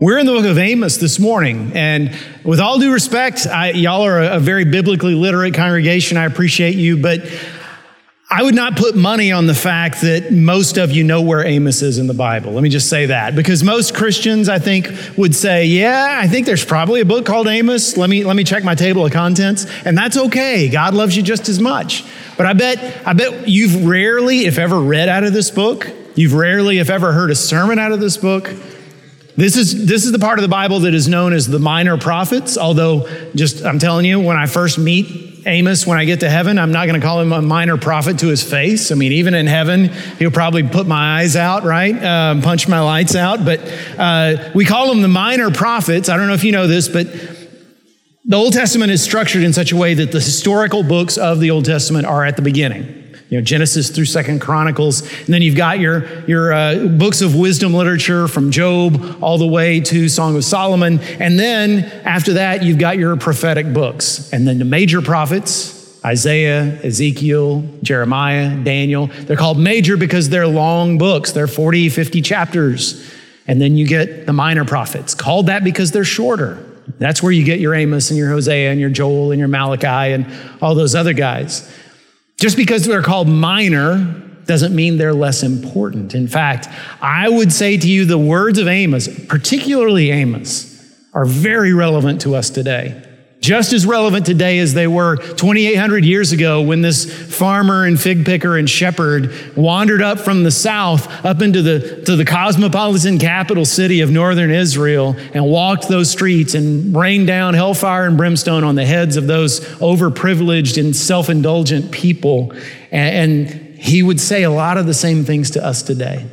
We're in the book of Amos this morning, and with all due respect, I, y'all are a, a very biblically literate congregation. I appreciate you, but I would not put money on the fact that most of you know where Amos is in the Bible. Let me just say that. Because most Christians, I think, would say, yeah, I think there's probably a book called Amos. Let me, let me check my table of contents. And that's okay. God loves you just as much. But I bet, I bet you've rarely, if ever, read out of this book. You've rarely, if ever, heard a sermon out of this book. This is, this is the part of the Bible that is known as the minor prophets, although, just I'm telling you, when I first meet Amos, when I get to heaven, I'm not going to call him a minor prophet to his face. I mean, even in heaven, he'll probably put my eyes out, right? Um, punch my lights out. But uh, we call them the minor prophets. I don't know if you know this, but the Old Testament is structured in such a way that the historical books of the Old Testament are at the beginning you know genesis through second chronicles. And then you've got your, your uh, books of wisdom literature from job all the way to song of solomon. And then after that you've got your prophetic books. And then the major prophets isaiah ezekiel jeremiah daniel they're called major because they're long books. They're 40 50 chapters. And then you get the minor prophets. Called that because they're shorter. That's where you get your amos and your hosea and your joel and your malachi and all those other guys just because they're called minor doesn't mean they're less important. In fact, I would say to you the words of Amos, particularly Amos, are very relevant to us today just as relevant today as they were 2,800 years ago when this farmer and fig picker and shepherd wandered up from the south up into the, to the cosmopolitan capital city of northern Israel and walked those streets and rained down hellfire and brimstone on the heads of those overprivileged and self indulgent people. And, and he would say a lot of the same things to us today.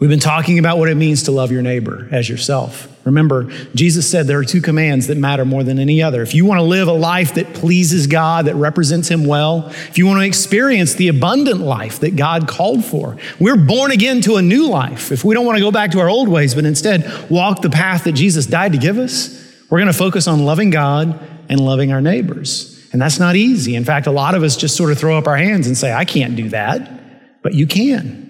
We've been talking about what it means to love your neighbor as yourself. Remember, Jesus said there are two commands that matter more than any other. If you want to live a life that pleases God, that represents Him well, if you want to experience the abundant life that God called for, we're born again to a new life. If we don't want to go back to our old ways, but instead walk the path that Jesus died to give us, we're going to focus on loving God and loving our neighbors. And that's not easy. In fact, a lot of us just sort of throw up our hands and say, I can't do that. But you can.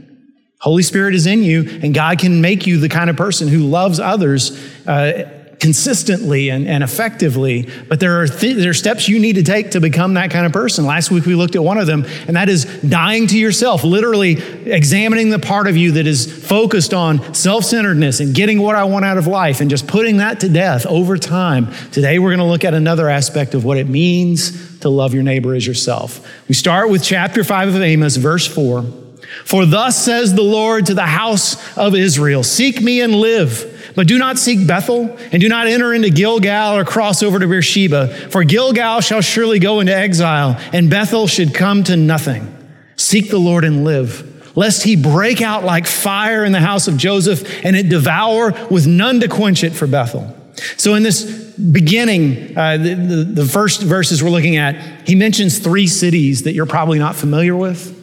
Holy Spirit is in you, and God can make you the kind of person who loves others uh, consistently and, and effectively. But there are, th- there are steps you need to take to become that kind of person. Last week we looked at one of them, and that is dying to yourself, literally examining the part of you that is focused on self centeredness and getting what I want out of life and just putting that to death over time. Today we're going to look at another aspect of what it means to love your neighbor as yourself. We start with chapter 5 of Amos, verse 4. For thus says the Lord to the house of Israel Seek me and live, but do not seek Bethel, and do not enter into Gilgal or cross over to Beersheba, for Gilgal shall surely go into exile, and Bethel should come to nothing. Seek the Lord and live, lest he break out like fire in the house of Joseph, and it devour with none to quench it for Bethel. So, in this beginning, uh, the, the, the first verses we're looking at, he mentions three cities that you're probably not familiar with.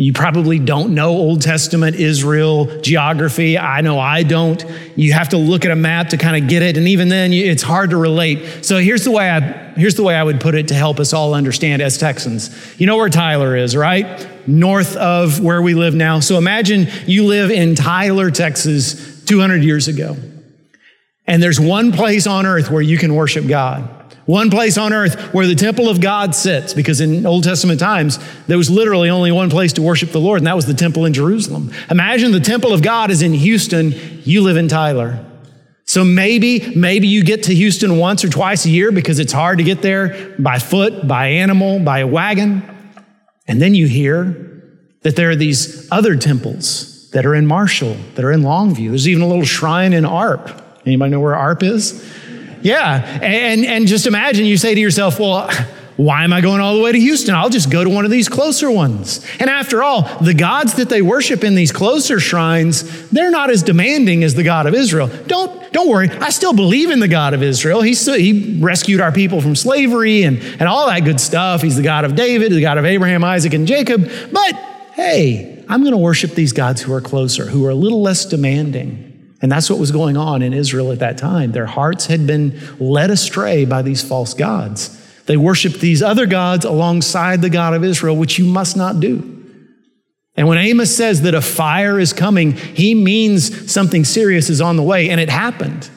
You probably don't know Old Testament Israel geography. I know I don't. You have to look at a map to kind of get it, and even then, it's hard to relate. So here's the way I here's the way I would put it to help us all understand as Texans. You know where Tyler is, right? North of where we live now. So imagine you live in Tyler, Texas, 200 years ago, and there's one place on earth where you can worship God. One place on earth where the temple of God sits, because in Old Testament times, there was literally only one place to worship the Lord, and that was the temple in Jerusalem. Imagine the temple of God is in Houston, you live in Tyler. So maybe, maybe you get to Houston once or twice a year because it's hard to get there by foot, by animal, by a wagon. And then you hear that there are these other temples that are in Marshall, that are in Longview. There's even a little shrine in Arp. Anybody know where Arp is? Yeah. And, and just imagine you say to yourself, well, why am I going all the way to Houston? I'll just go to one of these closer ones. And after all, the gods that they worship in these closer shrines, they're not as demanding as the God of Israel. Don't, don't worry. I still believe in the God of Israel. He, still, he rescued our people from slavery and, and all that good stuff. He's the God of David, the God of Abraham, Isaac, and Jacob. But hey, I'm going to worship these gods who are closer, who are a little less demanding. And that's what was going on in Israel at that time. Their hearts had been led astray by these false gods. They worshiped these other gods alongside the God of Israel, which you must not do. And when Amos says that a fire is coming, he means something serious is on the way, and it happened.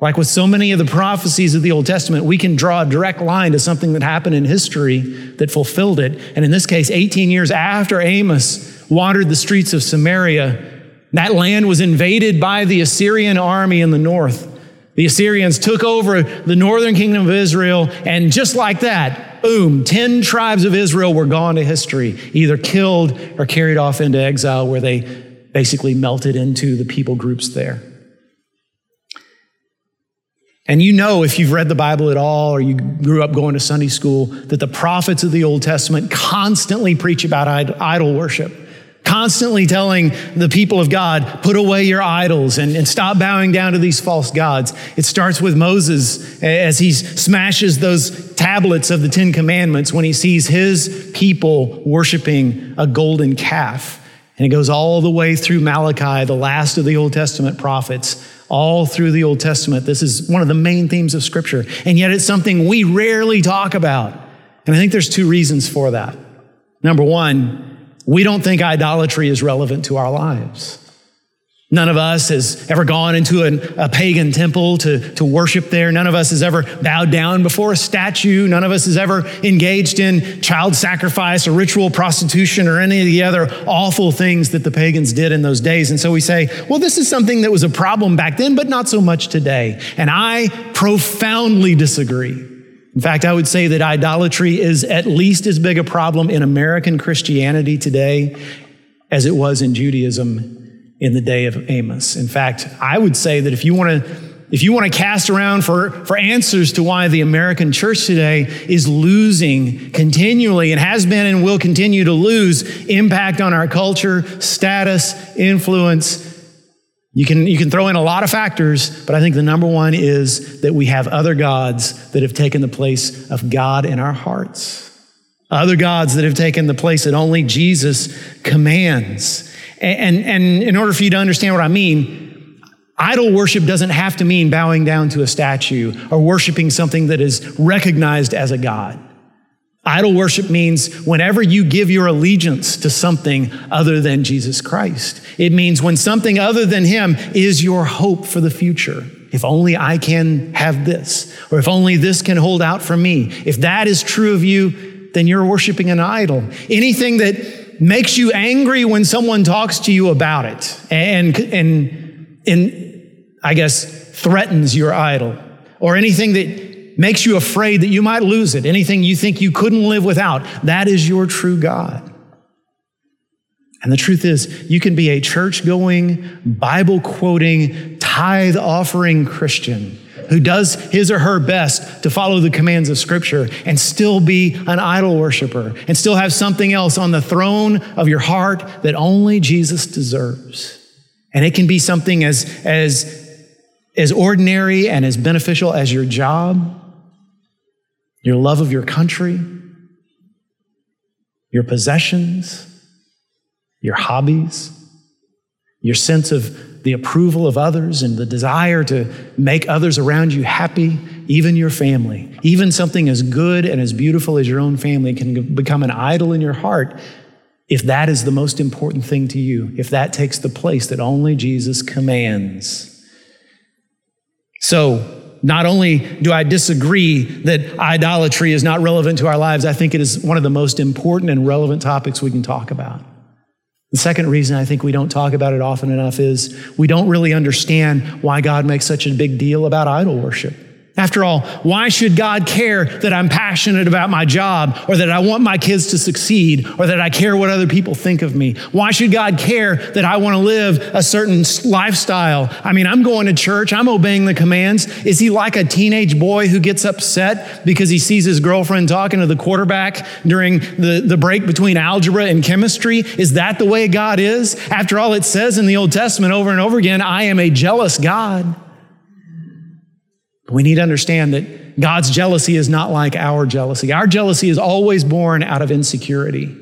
Like with so many of the prophecies of the Old Testament, we can draw a direct line to something that happened in history that fulfilled it. And in this case, 18 years after Amos wandered the streets of Samaria, that land was invaded by the Assyrian army in the north. The Assyrians took over the northern kingdom of Israel, and just like that, boom, 10 tribes of Israel were gone to history, either killed or carried off into exile, where they basically melted into the people groups there. And you know, if you've read the Bible at all or you grew up going to Sunday school, that the prophets of the Old Testament constantly preach about idol worship, constantly telling the people of God, put away your idols and, and stop bowing down to these false gods. It starts with Moses as he smashes those tablets of the Ten Commandments when he sees his people worshiping a golden calf. And it goes all the way through Malachi, the last of the Old Testament prophets all through the Old Testament. This is one of the main themes of Scripture, and yet it's something we rarely talk about. And I think there's two reasons for that. Number one, we don't think idolatry is relevant to our lives. None of us has ever gone into an, a pagan temple to, to worship there. None of us has ever bowed down before a statue. None of us has ever engaged in child sacrifice or ritual prostitution or any of the other awful things that the pagans did in those days. And so we say, well, this is something that was a problem back then, but not so much today. And I profoundly disagree. In fact, I would say that idolatry is at least as big a problem in American Christianity today as it was in Judaism in the day of Amos. In fact, I would say that if you want to if you want to cast around for, for answers to why the American church today is losing continually and has been and will continue to lose impact on our culture, status, influence, you can, you can throw in a lot of factors, but I think the number one is that we have other gods that have taken the place of God in our hearts. Other gods that have taken the place that only Jesus commands. And, and in order for you to understand what I mean, idol worship doesn't have to mean bowing down to a statue or worshiping something that is recognized as a God. Idol worship means whenever you give your allegiance to something other than Jesus Christ. It means when something other than Him is your hope for the future. If only I can have this, or if only this can hold out for me. If that is true of you, then you're worshiping an idol. Anything that makes you angry when someone talks to you about it and, and, and I guess threatens your idol or anything that makes you afraid that you might lose it, anything you think you couldn't live without, that is your true God. And the truth is, you can be a church going, Bible quoting, tithe offering Christian who does his or her best to follow the commands of Scripture and still be an idol worshiper and still have something else on the throne of your heart that only Jesus deserves. And it can be something as, as, as ordinary and as beneficial as your job, your love of your country, your possessions, your hobbies, your sense of the approval of others and the desire to make others around you happy, even your family. Even something as good and as beautiful as your own family can become an idol in your heart if that is the most important thing to you, if that takes the place that only Jesus commands. So, not only do I disagree that idolatry is not relevant to our lives, I think it is one of the most important and relevant topics we can talk about. The second reason I think we don't talk about it often enough is we don't really understand why God makes such a big deal about idol worship. After all, why should God care that I'm passionate about my job or that I want my kids to succeed or that I care what other people think of me? Why should God care that I want to live a certain lifestyle? I mean, I'm going to church, I'm obeying the commands. Is he like a teenage boy who gets upset because he sees his girlfriend talking to the quarterback during the, the break between algebra and chemistry? Is that the way God is? After all, it says in the Old Testament over and over again, I am a jealous God. We need to understand that God's jealousy is not like our jealousy. Our jealousy is always born out of insecurity.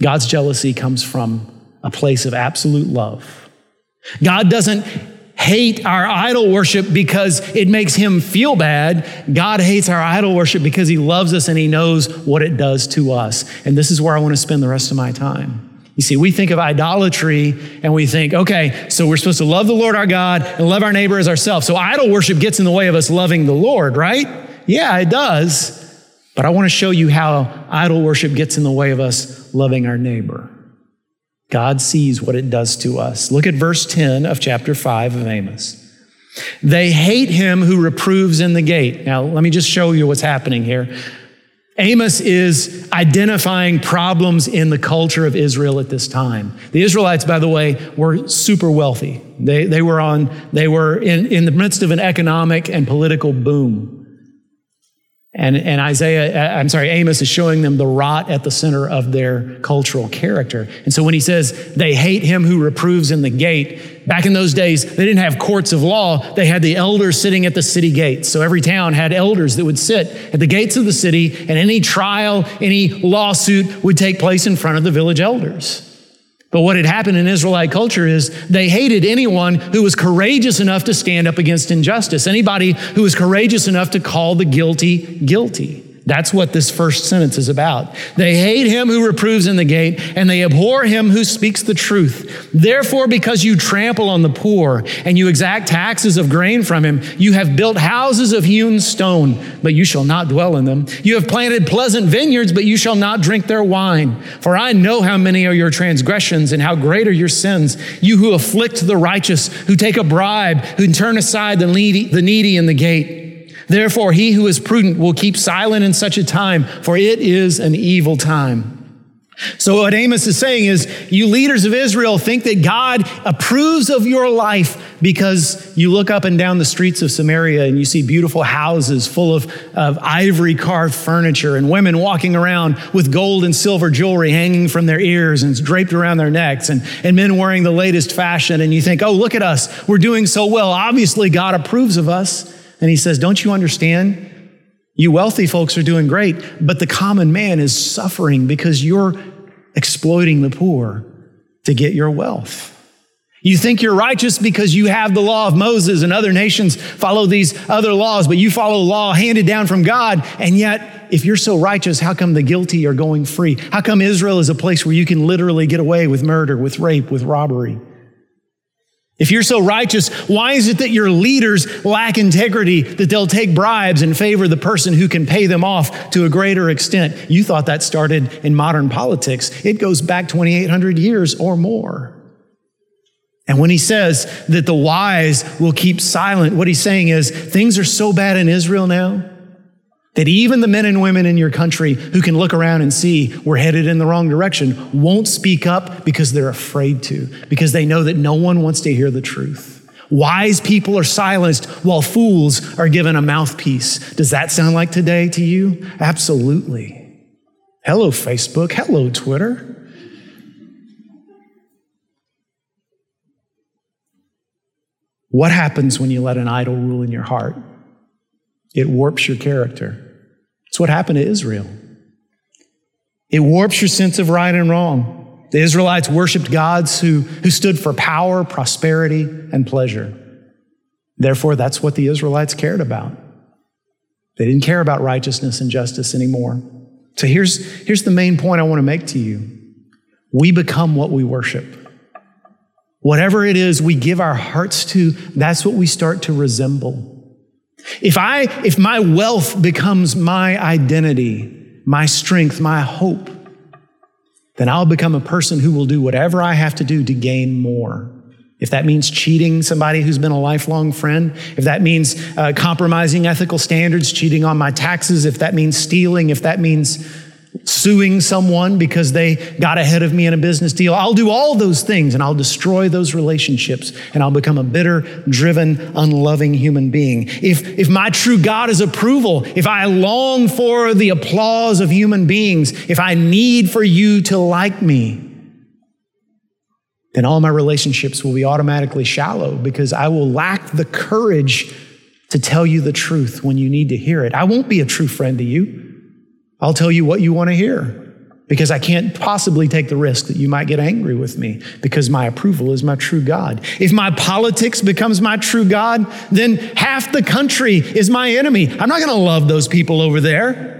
God's jealousy comes from a place of absolute love. God doesn't hate our idol worship because it makes him feel bad. God hates our idol worship because he loves us and he knows what it does to us. And this is where I want to spend the rest of my time. You see, we think of idolatry and we think, okay, so we're supposed to love the Lord our God and love our neighbor as ourselves. So idol worship gets in the way of us loving the Lord, right? Yeah, it does. But I want to show you how idol worship gets in the way of us loving our neighbor. God sees what it does to us. Look at verse 10 of chapter 5 of Amos. They hate him who reproves in the gate. Now, let me just show you what's happening here. Amos is identifying problems in the culture of Israel at this time. The Israelites, by the way, were super wealthy. They, they were on, they were in, in the midst of an economic and political boom. And, and Isaiah, uh, I'm sorry, Amos is showing them the rot at the center of their cultural character. And so when he says they hate him who reproves in the gate, back in those days, they didn't have courts of law. They had the elders sitting at the city gates. So every town had elders that would sit at the gates of the city, and any trial, any lawsuit would take place in front of the village elders. But what had happened in Israelite culture is they hated anyone who was courageous enough to stand up against injustice, anybody who was courageous enough to call the guilty guilty. That's what this first sentence is about. They hate him who reproves in the gate, and they abhor him who speaks the truth. Therefore, because you trample on the poor and you exact taxes of grain from him, you have built houses of hewn stone, but you shall not dwell in them. You have planted pleasant vineyards, but you shall not drink their wine. For I know how many are your transgressions and how great are your sins. You who afflict the righteous, who take a bribe, who turn aside the needy, in the gate. Therefore, he who is prudent will keep silent in such a time, for it is an evil time. So, what Amos is saying is, you leaders of Israel think that God approves of your life because you look up and down the streets of Samaria and you see beautiful houses full of, of ivory carved furniture and women walking around with gold and silver jewelry hanging from their ears and draped around their necks, and, and men wearing the latest fashion. And you think, oh, look at us, we're doing so well. Obviously, God approves of us. And he says, Don't you understand? You wealthy folks are doing great, but the common man is suffering because you're exploiting the poor to get your wealth. You think you're righteous because you have the law of Moses and other nations follow these other laws, but you follow law handed down from God. And yet, if you're so righteous, how come the guilty are going free? How come Israel is a place where you can literally get away with murder, with rape, with robbery? If you're so righteous, why is it that your leaders lack integrity, that they'll take bribes and favor the person who can pay them off to a greater extent? You thought that started in modern politics. It goes back 2,800 years or more. And when he says that the wise will keep silent, what he's saying is things are so bad in Israel now that even the men and women in your country who can look around and see we're headed in the wrong direction won't speak up because they're afraid to, because they know that no one wants to hear the truth. Wise people are silenced while fools are given a mouthpiece. Does that sound like today to you? Absolutely. Hello, Facebook. Hello, Twitter. What happens when you let an idol rule in your heart? It warps your character. It's what happened to Israel. It warps your sense of right and wrong. The Israelites worshiped gods who, who stood for power, prosperity, and pleasure. Therefore, that's what the Israelites cared about. They didn't care about righteousness and justice anymore. So here's, here's the main point I want to make to you we become what we worship. Whatever it is we give our hearts to, that's what we start to resemble. If I, if my wealth becomes my identity, my strength, my hope, then I'll become a person who will do whatever I have to do to gain more. If that means cheating somebody who's been a lifelong friend, if that means uh, compromising ethical standards, cheating on my taxes, if that means stealing, if that means suing someone because they got ahead of me in a business deal. I'll do all those things and I'll destroy those relationships and I'll become a bitter, driven, unloving human being. If, if my true God is approval, if I long for the applause of human beings, if I need for you to like me, then all my relationships will be automatically shallow because I will lack the courage to tell you the truth when you need to hear it. I won't be a true friend to you. I'll tell you what you want to hear because I can't possibly take the risk that you might get angry with me because my approval is my true God. If my politics becomes my true God, then half the country is my enemy. I'm not going to love those people over there.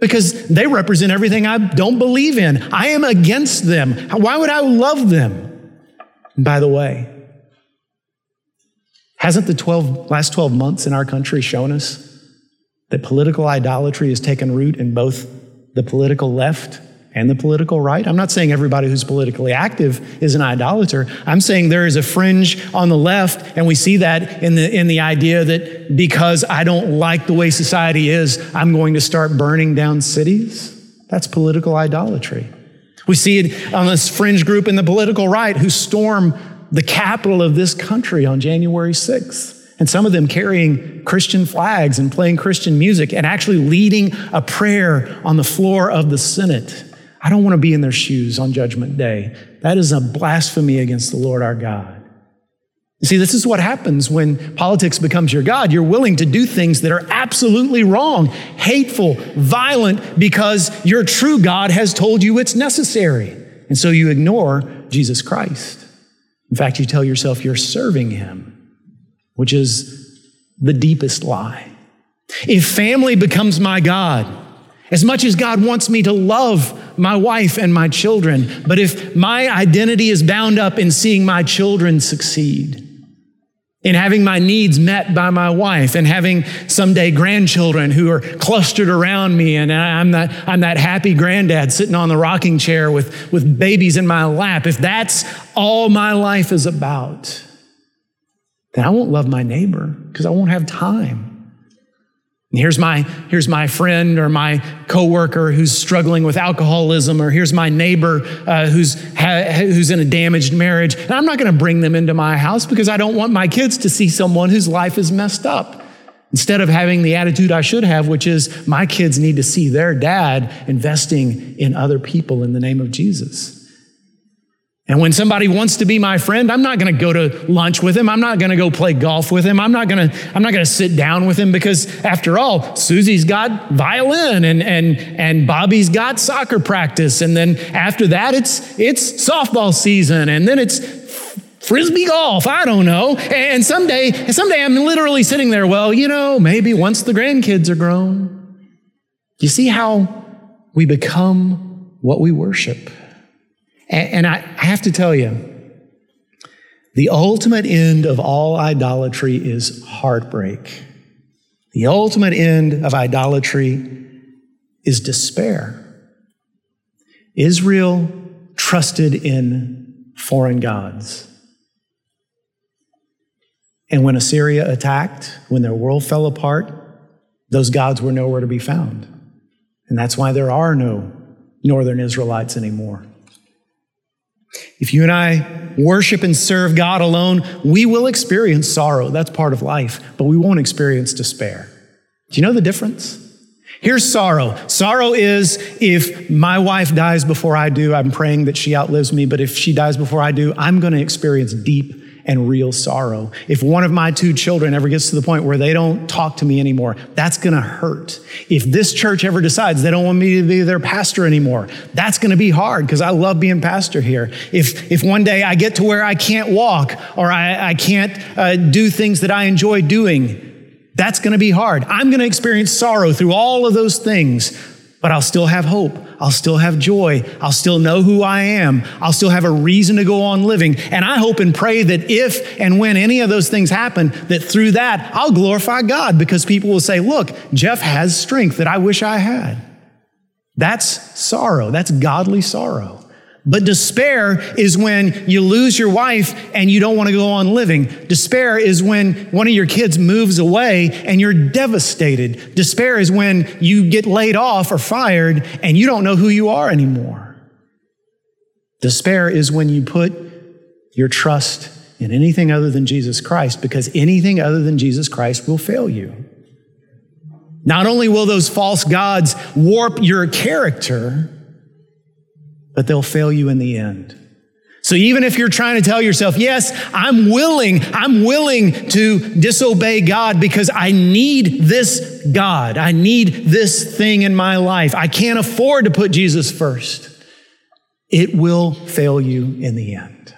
because they represent everything I don't believe in. I am against them. Why would I love them? And by the way, hasn't the 12, last 12 months in our country shown us that political idolatry has taken root in both the political left and the political right. I'm not saying everybody who's politically active is an idolater. I'm saying there is a fringe on the left, and we see that in the, in the idea that because I don't like the way society is, I'm going to start burning down cities. That's political idolatry. We see it on this fringe group in the political right who storm the capital of this country on January 6th. And some of them carrying Christian flags and playing Christian music and actually leading a prayer on the floor of the Senate. I don't want to be in their shoes on Judgment Day. That is a blasphemy against the Lord our God. You see, this is what happens when politics becomes your God. You're willing to do things that are absolutely wrong, hateful, violent, because your true God has told you it's necessary. And so you ignore Jesus Christ. In fact, you tell yourself you're serving him, which is the deepest lie. If family becomes my God, as much as God wants me to love my wife and my children, but if my identity is bound up in seeing my children succeed, in having my needs met by my wife and having someday grandchildren who are clustered around me and I'm that, I'm that happy granddad sitting on the rocking chair with, with babies in my lap, if that's all my life is about, then I won't love my neighbor because I won't have time. And here's my, here's my friend or my coworker who's struggling with alcoholism, or here's my neighbor uh, who's, ha, who's in a damaged marriage. And I'm not going to bring them into my house because I don't want my kids to see someone whose life is messed up. Instead of having the attitude I should have, which is my kids need to see their dad investing in other people in the name of Jesus. And when somebody wants to be my friend, I'm not going to go to lunch with him. I'm not going to go play golf with him. I'm not going to I'm not going to sit down with him because after all, Susie's got violin and and and Bobby's got soccer practice and then after that it's it's softball season and then it's frisbee golf. I don't know. And someday someday I'm literally sitting there, well, you know, maybe once the grandkids are grown. You see how we become what we worship. And, I, have to tell you, the ultimate end of all idolatry is heartbreak. The ultimate end of idolatry is despair. Israel trusted in foreign gods. And when Assyria attacked, when their world fell apart, those gods were nowhere to be found. And that's why there are no northern Israelites anymore. If you and I worship and serve God alone, we will experience sorrow. That's part of life, but we won't experience despair. Do you know the difference? Here's sorrow. Sorrow is if my wife dies before I do, I'm praying that she outlives me, but if she dies before I do, I'm going to experience deep and real sorrow. If one of my two children ever gets to the point where they don't talk to me anymore, that's going to hurt. If this church ever decides they don't want me to be their pastor anymore, that's going to be hard because I love being pastor here. If, if one day I get to where I can't walk or I, I can't uh, do things that I enjoy doing, that's going to be hard. I'm going to experience sorrow through all of those things but I'll still have hope. I'll still have joy. I'll still know who I am. I'll still have a reason to go on living. And I hope and pray that if and when any of those things happen, that through that, I'll glorify God because people will say, look, Jeff has strength that I wish I had. That's sorrow. That's godly sorrow. But despair is when you lose your wife and you don't want to go on living. Despair is when one of your kids moves away and you're devastated. Despair is when you get laid off or fired and you don't know who you are anymore. Despair is when you put your trust in anything other than Jesus Christ because anything other than Jesus Christ will fail you. Not only will those false gods warp your character, but they'll fail you in the end. So even if you're trying to tell yourself, yes, I'm willing, I'm willing to disobey God because I need this God. I need this thing in my life. I can't afford to put Jesus first. It will fail you in the end.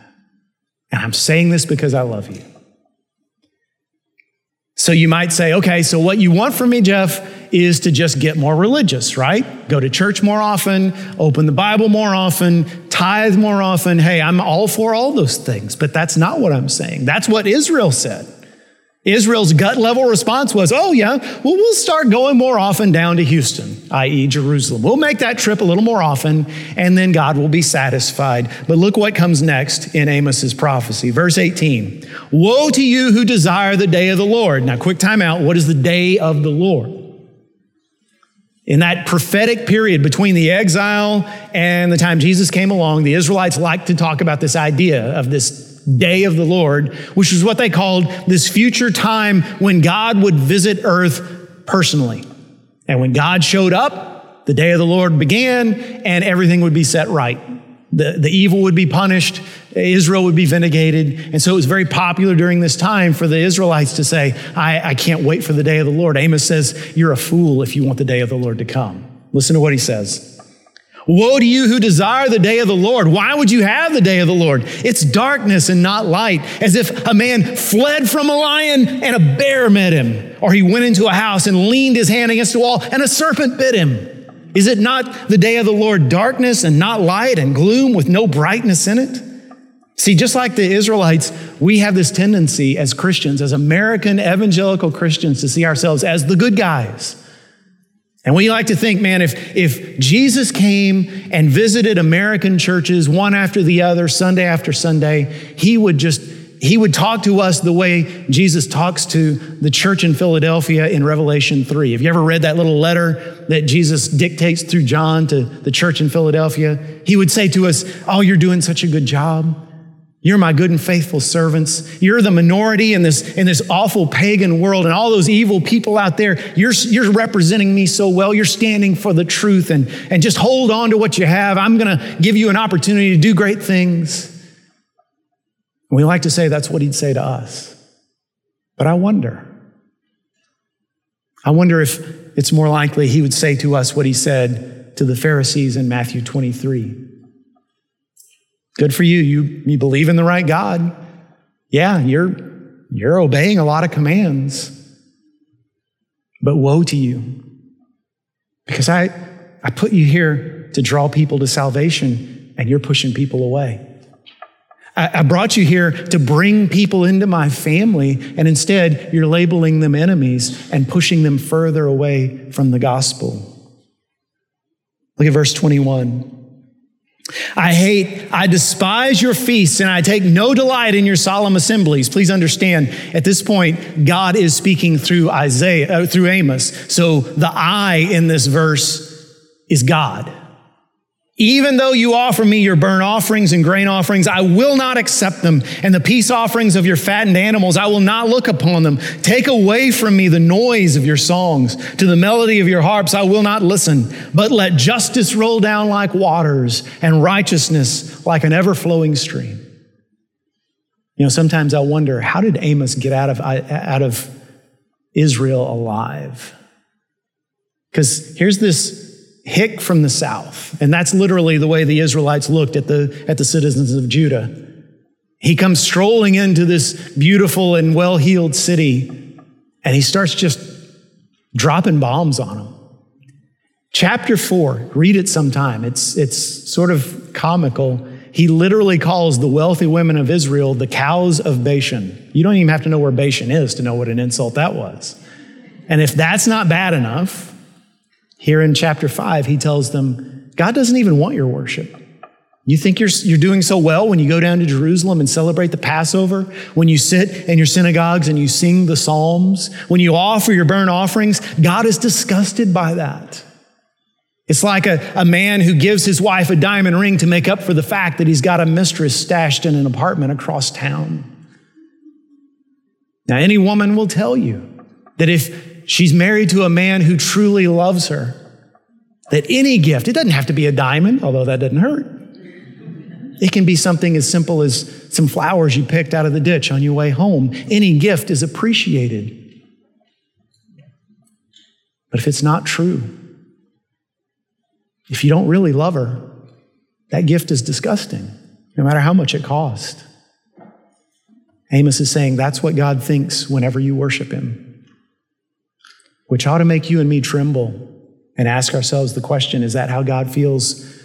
And I'm saying this because I love you. So you might say, okay, so what you want from me, Jeff, is to just get more religious, right? Go to church more often, open the Bible more often, tithe more often. Hey, I'm all for all those things, but that's not what I'm saying. That's what Israel said. Israel's gut level response was, oh, yeah, well, we'll start going more often down to Houston, i.e., Jerusalem. We'll make that trip a little more often, and then God will be satisfied. But look what comes next in Amos's prophecy. Verse 18 Woe to you who desire the day of the Lord. Now, quick time out. What is the day of the Lord? In that prophetic period between the exile and the time Jesus came along, the Israelites liked to talk about this idea of this day of the Lord, which is what they called this future time when God would visit earth personally. And when God showed up, the day of the Lord began and everything would be set right. The, the evil would be punished, Israel would be vindicated. And so it was very popular during this time for the Israelites to say, I, I can't wait for the day of the Lord. Amos says, You're a fool if you want the day of the Lord to come. Listen to what he says. Woe to you who desire the day of the Lord. Why would you have the day of the Lord? It's darkness and not light, as if a man fled from a lion and a bear met him, or he went into a house and leaned his hand against a wall and a serpent bit him. Is it not the day of the Lord darkness and not light and gloom with no brightness in it? See, just like the Israelites, we have this tendency as Christians, as American evangelical Christians, to see ourselves as the good guys and we like to think, man, if, if Jesus came and visited American churches one after the other, Sunday after Sunday, he would just, he would talk to us the way Jesus talks to the church in Philadelphia in Revelation 3. Have you ever read that little letter that Jesus dictates through John to the church in Philadelphia? He would say to us, Oh, you're doing such a good job. You're my good and faithful servants. You're the minority in this, in this awful pagan world and all those evil people out there. You're, you're representing me so well. You're standing for the truth and, and just hold on to what you have. I'm going to give you an opportunity to do great things. And we like to say that's what he'd say to us. But I wonder. I wonder if it's more likely he would say to us what he said to the Pharisees in Matthew 23. Good for you. You, you believe in the right God. Yeah, you're, you're obeying a lot of commands. But woe to you. Because I, I put you here to draw people to salvation, and you're pushing people away. I, brought you here to bring people into my family, and instead you're labeling them enemies and pushing them further away from the gospel. Look at verse 21. I hate, I despise your feasts, and I take no delight in your solemn assemblies. Please understand, at this point, God is speaking through Isaiah, uh, through Amos. So the I in this verse is God. Even though you offer me your burnt offerings and grain offerings, I will not accept them. And the peace offerings of your fattened animals, I will not look upon them. Take away from me the noise of your songs. To the melody of your harps, I will not listen. But let justice roll down like waters and righteousness like an ever flowing stream. You know, sometimes I wonder how did Amos get out of, out of Israel alive? Because here's this hick from the south. And that's literally the way the Israelites looked at the, at the citizens of Judah. He comes strolling into this beautiful and well heeled city, and he starts just dropping bombs on them. Chapter four, read it sometime. It's, it's sort of comical. He literally calls the wealthy women of Israel the cows of Bashan. You don't even have to know where Bashan is to know what an insult that was. And if that's not bad enough, here in chapter 5, he tells them, God doesn't even want your worship. You think you're, you're doing so well when you go down to Jerusalem and celebrate the Passover, when you sit in your synagogues and you sing the Psalms, when you offer your burnt offerings? God is disgusted by that. It's like a, a man who gives his wife a diamond ring to make up for the fact that he's got a mistress stashed in an apartment across town. Now, any woman will tell you that if she's married to a man who truly loves her. That any gift, it doesn't have to be a diamond, although that doesn't hurt. It can be something as simple as some flowers you picked out of the ditch on your way home. Any gift is appreciated. But if it's not true, if you don't really love her, that gift is disgusting, no matter how much it cost. Amos is saying that's what God thinks whenever you worship him. Which ought to make you and me tremble and ask ourselves the question is that how God feels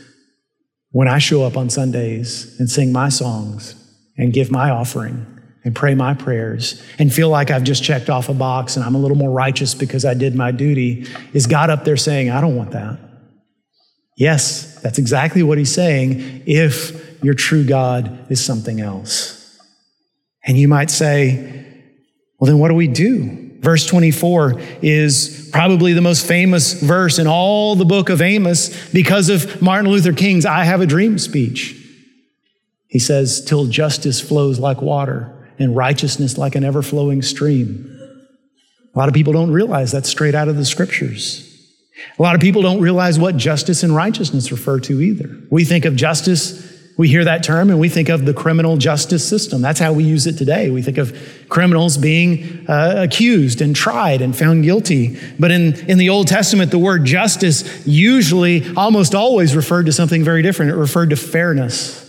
when I show up on Sundays and sing my songs and give my offering and pray my prayers and feel like I've just checked off a box and I'm a little more righteous because I did my duty? Is God up there saying, I don't want that? Yes, that's exactly what he's saying if your true God is something else. And you might say, well, then what do we do? Verse 24 is probably the most famous verse in all the book of Amos because of Martin Luther King's I Have a Dream speech. He says, Till justice flows like water and righteousness like an ever flowing stream. A lot of people don't realize that's straight out of the scriptures. A lot of people don't realize what justice and righteousness refer to either. We think of justice we hear that term and we think of the criminal justice system. That's how we use it today. We think of criminals being uh, accused and tried and found guilty. But in, in the Old Testament, the word justice usually, almost always referred to something very different. It referred to fairness.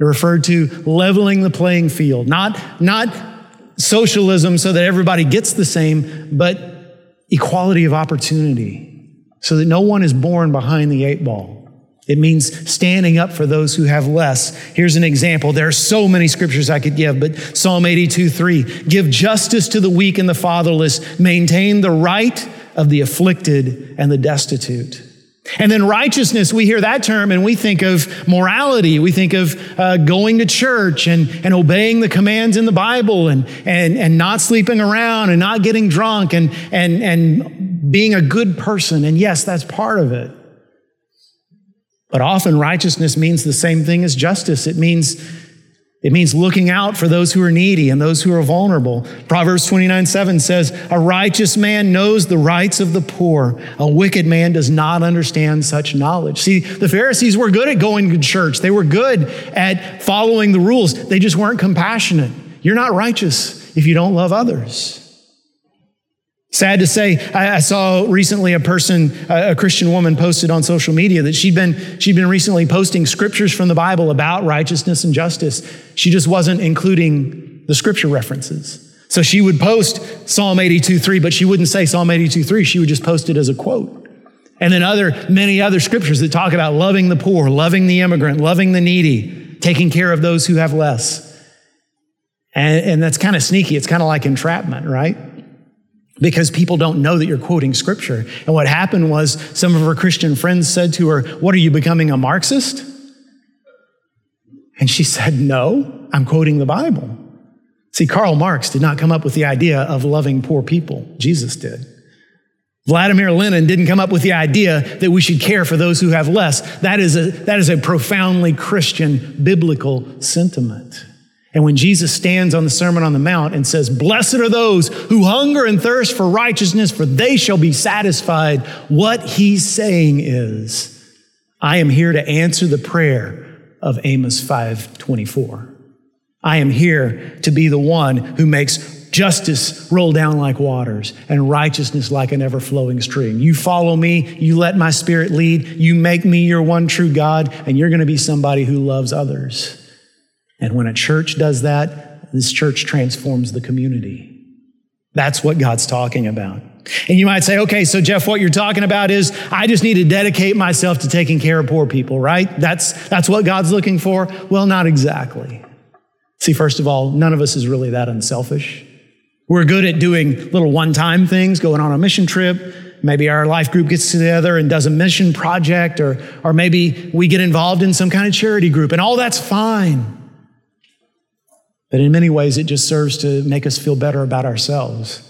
It referred to leveling the playing field, not, not socialism so that everybody gets the same, but equality of opportunity so that no one is born behind the eight ball. It means standing up for those who have less. Here's an example. There are so many scriptures I could give, but Psalm 82 3 give justice to the weak and the fatherless, maintain the right of the afflicted and the destitute. And then righteousness, we hear that term and we think of morality. We think of uh, going to church and, and obeying the commands in the Bible and, and, and not sleeping around and not getting drunk and, and, and being a good person. And yes, that's part of it. But often righteousness means the same thing as justice. It means it means looking out for those who are needy and those who are vulnerable. Proverbs 29 7 says, A righteous man knows the rights of the poor. A wicked man does not understand such knowledge. See, the Pharisees were good at going to church, they were good at following the rules. They just weren't compassionate. You're not righteous if you don't love others. Sad to say, I, I, saw recently a person, a, a Christian woman, posted on social media that she'd been she'd been recently posting scriptures from the Bible about righteousness and justice. She just wasn't including the scripture references. So she would post Psalm 82 3, but she wouldn't say Psalm 82 3. She would just post it as a quote. And then other many other scriptures that talk about loving the poor, loving the immigrant, loving the needy, taking care of those who have less. And, and that's kind of sneaky. It's kind of like entrapment, right? Because people don't know that you're quoting scripture. And what happened was some of her Christian friends said to her, What are you becoming a Marxist? And she said, No, I'm quoting the Bible. See, Karl Marx did not come up with the idea of loving poor people, Jesus did. Vladimir Lenin didn't come up with the idea that we should care for those who have less. That is a, that is a profoundly Christian biblical sentiment. And when Jesus stands on the Sermon on the Mount and says, Blessed are those who hunger and thirst for righteousness, for they shall be satisfied, what he's saying is, I am here to answer the prayer of Amos 5:24. I am here to be the one who makes justice roll down like waters and righteousness like an ever flowing stream. You follow me, you let my spirit lead, you make me your one true God, and you're going to be somebody who loves others. And when a church does that, this church transforms the community. That's what God's talking about. And you might say, okay, so Jeff, what you're talking about is I just need to dedicate myself to taking care of poor people, right? That's, that's what God's looking for? Well, not exactly. See, first of all, none of us is really that unselfish. We're good at doing little one time things, going on a mission trip. Maybe our life group gets together and does a mission project, or, or maybe we get involved in some kind of charity group, and all that's fine. But in many ways, it just serves to make us feel better about ourselves.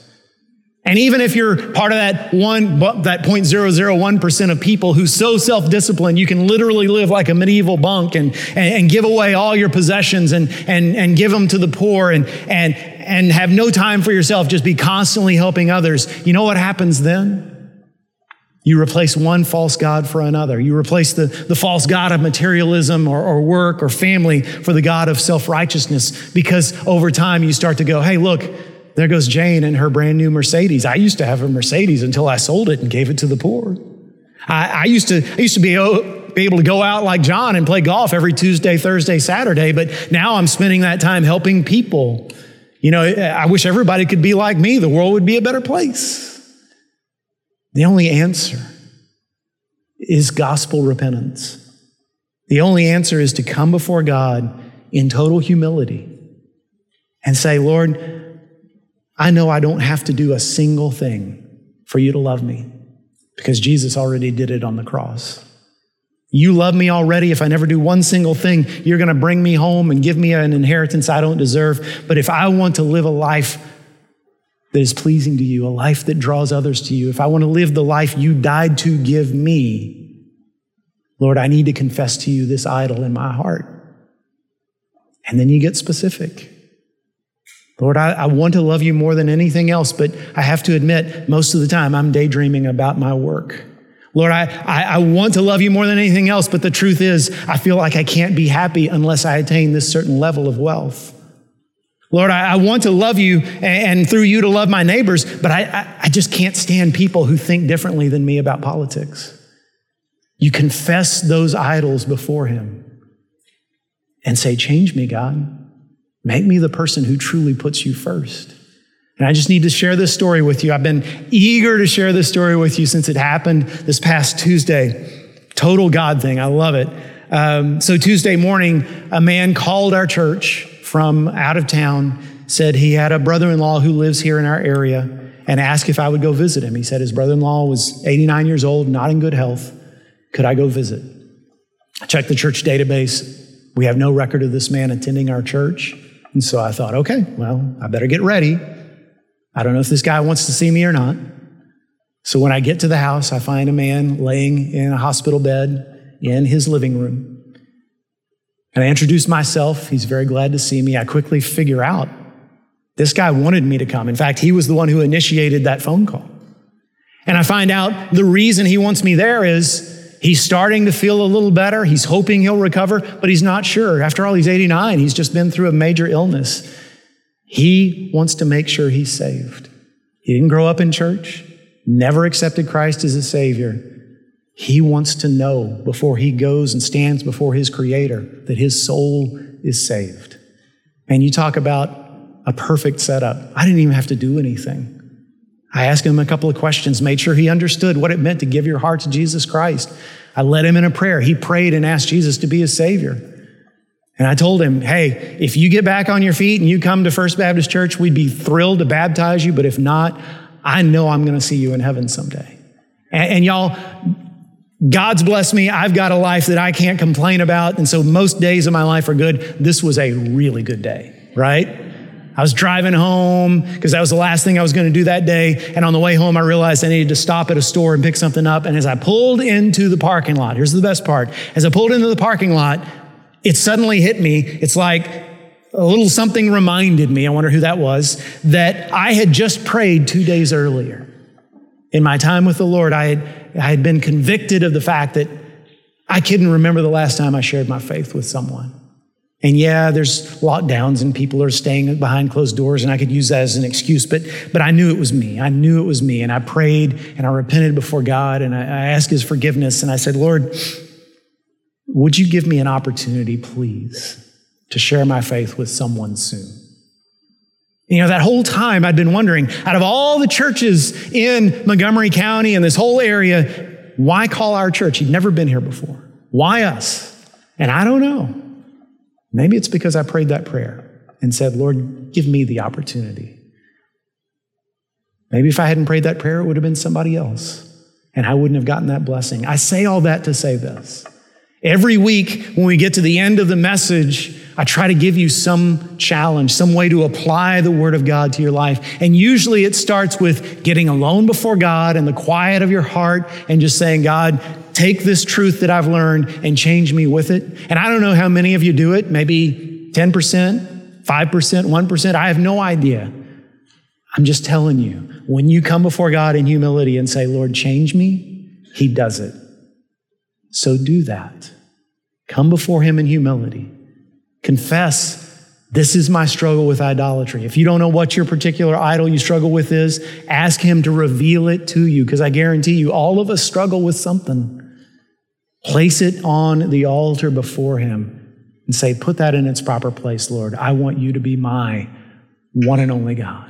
And even if you're part of that one, that 0.001% of people who's so self-disciplined, you can literally live like a medieval monk and, and, and, give away all your possessions and, and, and give them to the poor and, and, and have no time for yourself, just be constantly helping others. You know what happens then? You replace one false God for another. You replace the, the false God of materialism or, or work or family for the God of self righteousness because over time you start to go, hey, look, there goes Jane and her brand new Mercedes. I used to have a Mercedes until I sold it and gave it to the poor. I, I used to, I used to be, be able to go out like John and play golf every Tuesday, Thursday, Saturday, but now I'm spending that time helping people. You know, I wish everybody could be like me. The world would be a better place. The only answer is gospel repentance. The only answer is to come before God in total humility and say, Lord, I know I don't have to do a single thing for you to love me because Jesus already did it on the cross. You love me already. If I never do one single thing, you're going to bring me home and give me an inheritance I don't deserve. But if I want to live a life that is pleasing to you, a life that draws others to you, if I want to live the life you died to give me, Lord, I need to confess to you this idol in my heart. And then you get specific. Lord, I, I, want to love you more than anything else, but I have to admit, most of the time I'm daydreaming about my work. Lord, I, I, I, want to love you more than anything else, but the truth is, I feel like I can't be happy unless I attain this certain level of wealth. Lord, I, I want to love you and, and, through you to love my neighbors, but I, I just can't stand people who think differently than me about politics. You confess those idols before Him and say, Change me, God. Make me the person who truly puts you first. And I just need to share this story with you. I've been eager to share this story with you since it happened this past Tuesday. Total God thing. I love it. Um, so, Tuesday morning, a man called our church from out of town, said he had a brother in law who lives here in our area, and asked if I would go visit him. He said his brother in law was 89 years old, not in good health. Could I go visit? I checked the church database. We have no record of this man attending our church. And so I thought, okay, well, I better get ready. I don't know if this guy wants to see me or not. So when I get to the house, I find a man laying in a hospital bed in his living room. And I introduce myself. He's very glad to see me. I quickly figure out this guy wanted me to come. In fact, he was the one who initiated that phone call. And I find out the reason he wants me there is He's starting to feel a little better. He's hoping he'll recover, but he's not sure. After all, he's 89. He's just been through a major illness. He wants to make sure he's saved. He didn't grow up in church, never accepted Christ as a Savior. He wants to know before he goes and stands before his Creator that his soul is saved. And you talk about a perfect setup. I didn't even have to do anything. I asked him a couple of questions, made sure he understood what it meant to give your heart to Jesus Christ. I led him in a prayer. He prayed and asked Jesus to be his Savior. And I told him, hey, if you get back on your feet and you come to First Baptist Church, we'd be thrilled to baptize you. But if not, I know I'm going to see you in heaven someday. And, and y'all, God's blessed me. I've got a life that I can't complain about. And so most days of my life are good. This was a really good day, right? I was driving home because that was the last thing I was going to do that day. And on the way home, I realized I needed to stop at a store and pick something up. And as I pulled into the parking lot, here's the best part. As I pulled into the parking lot, it suddenly hit me. It's like a little something reminded me, I wonder who that was, that I had just prayed two days earlier. In my time with the Lord, I had, I had been convicted of the fact that I couldn't remember the last time I shared my faith with someone. And yeah, there's lockdowns and people are staying behind closed doors, and I could use that as an excuse, but, but I knew it was me. I knew it was me. And I prayed and I repented before God and I, I asked His forgiveness. And I said, Lord, would you give me an opportunity, please, to share my faith with someone soon? You know, that whole time I'd been wondering, out of all the churches in Montgomery County and this whole area, why call our church? He'd never been here before. Why us? And I don't know. Maybe it's because I prayed that prayer and said, Lord, give me the opportunity. Maybe if I hadn't prayed that prayer, it would have been somebody else, and I wouldn't have gotten that blessing. I say all that to say this. Every week, when we get to the end of the message, I try to give you some challenge, some way to apply the Word of God to your life. And usually it starts with getting alone before God in the quiet of your heart and just saying, God, take this truth that I've learned and change me with it. And I don't know how many of you do it, maybe 10%, 5%, 1%. I have no idea. I'm just telling you, when you come before God in humility and say, Lord, change me, He does it. So do that. Come before Him in humility. Confess this is my struggle with idolatry. If you don't know what your particular idol you struggle with is, ask Him to reveal it to you, because I guarantee you, all of us struggle with something. Place it on the altar before Him and say, Put that in its proper place, Lord. I want you to be my one and only God.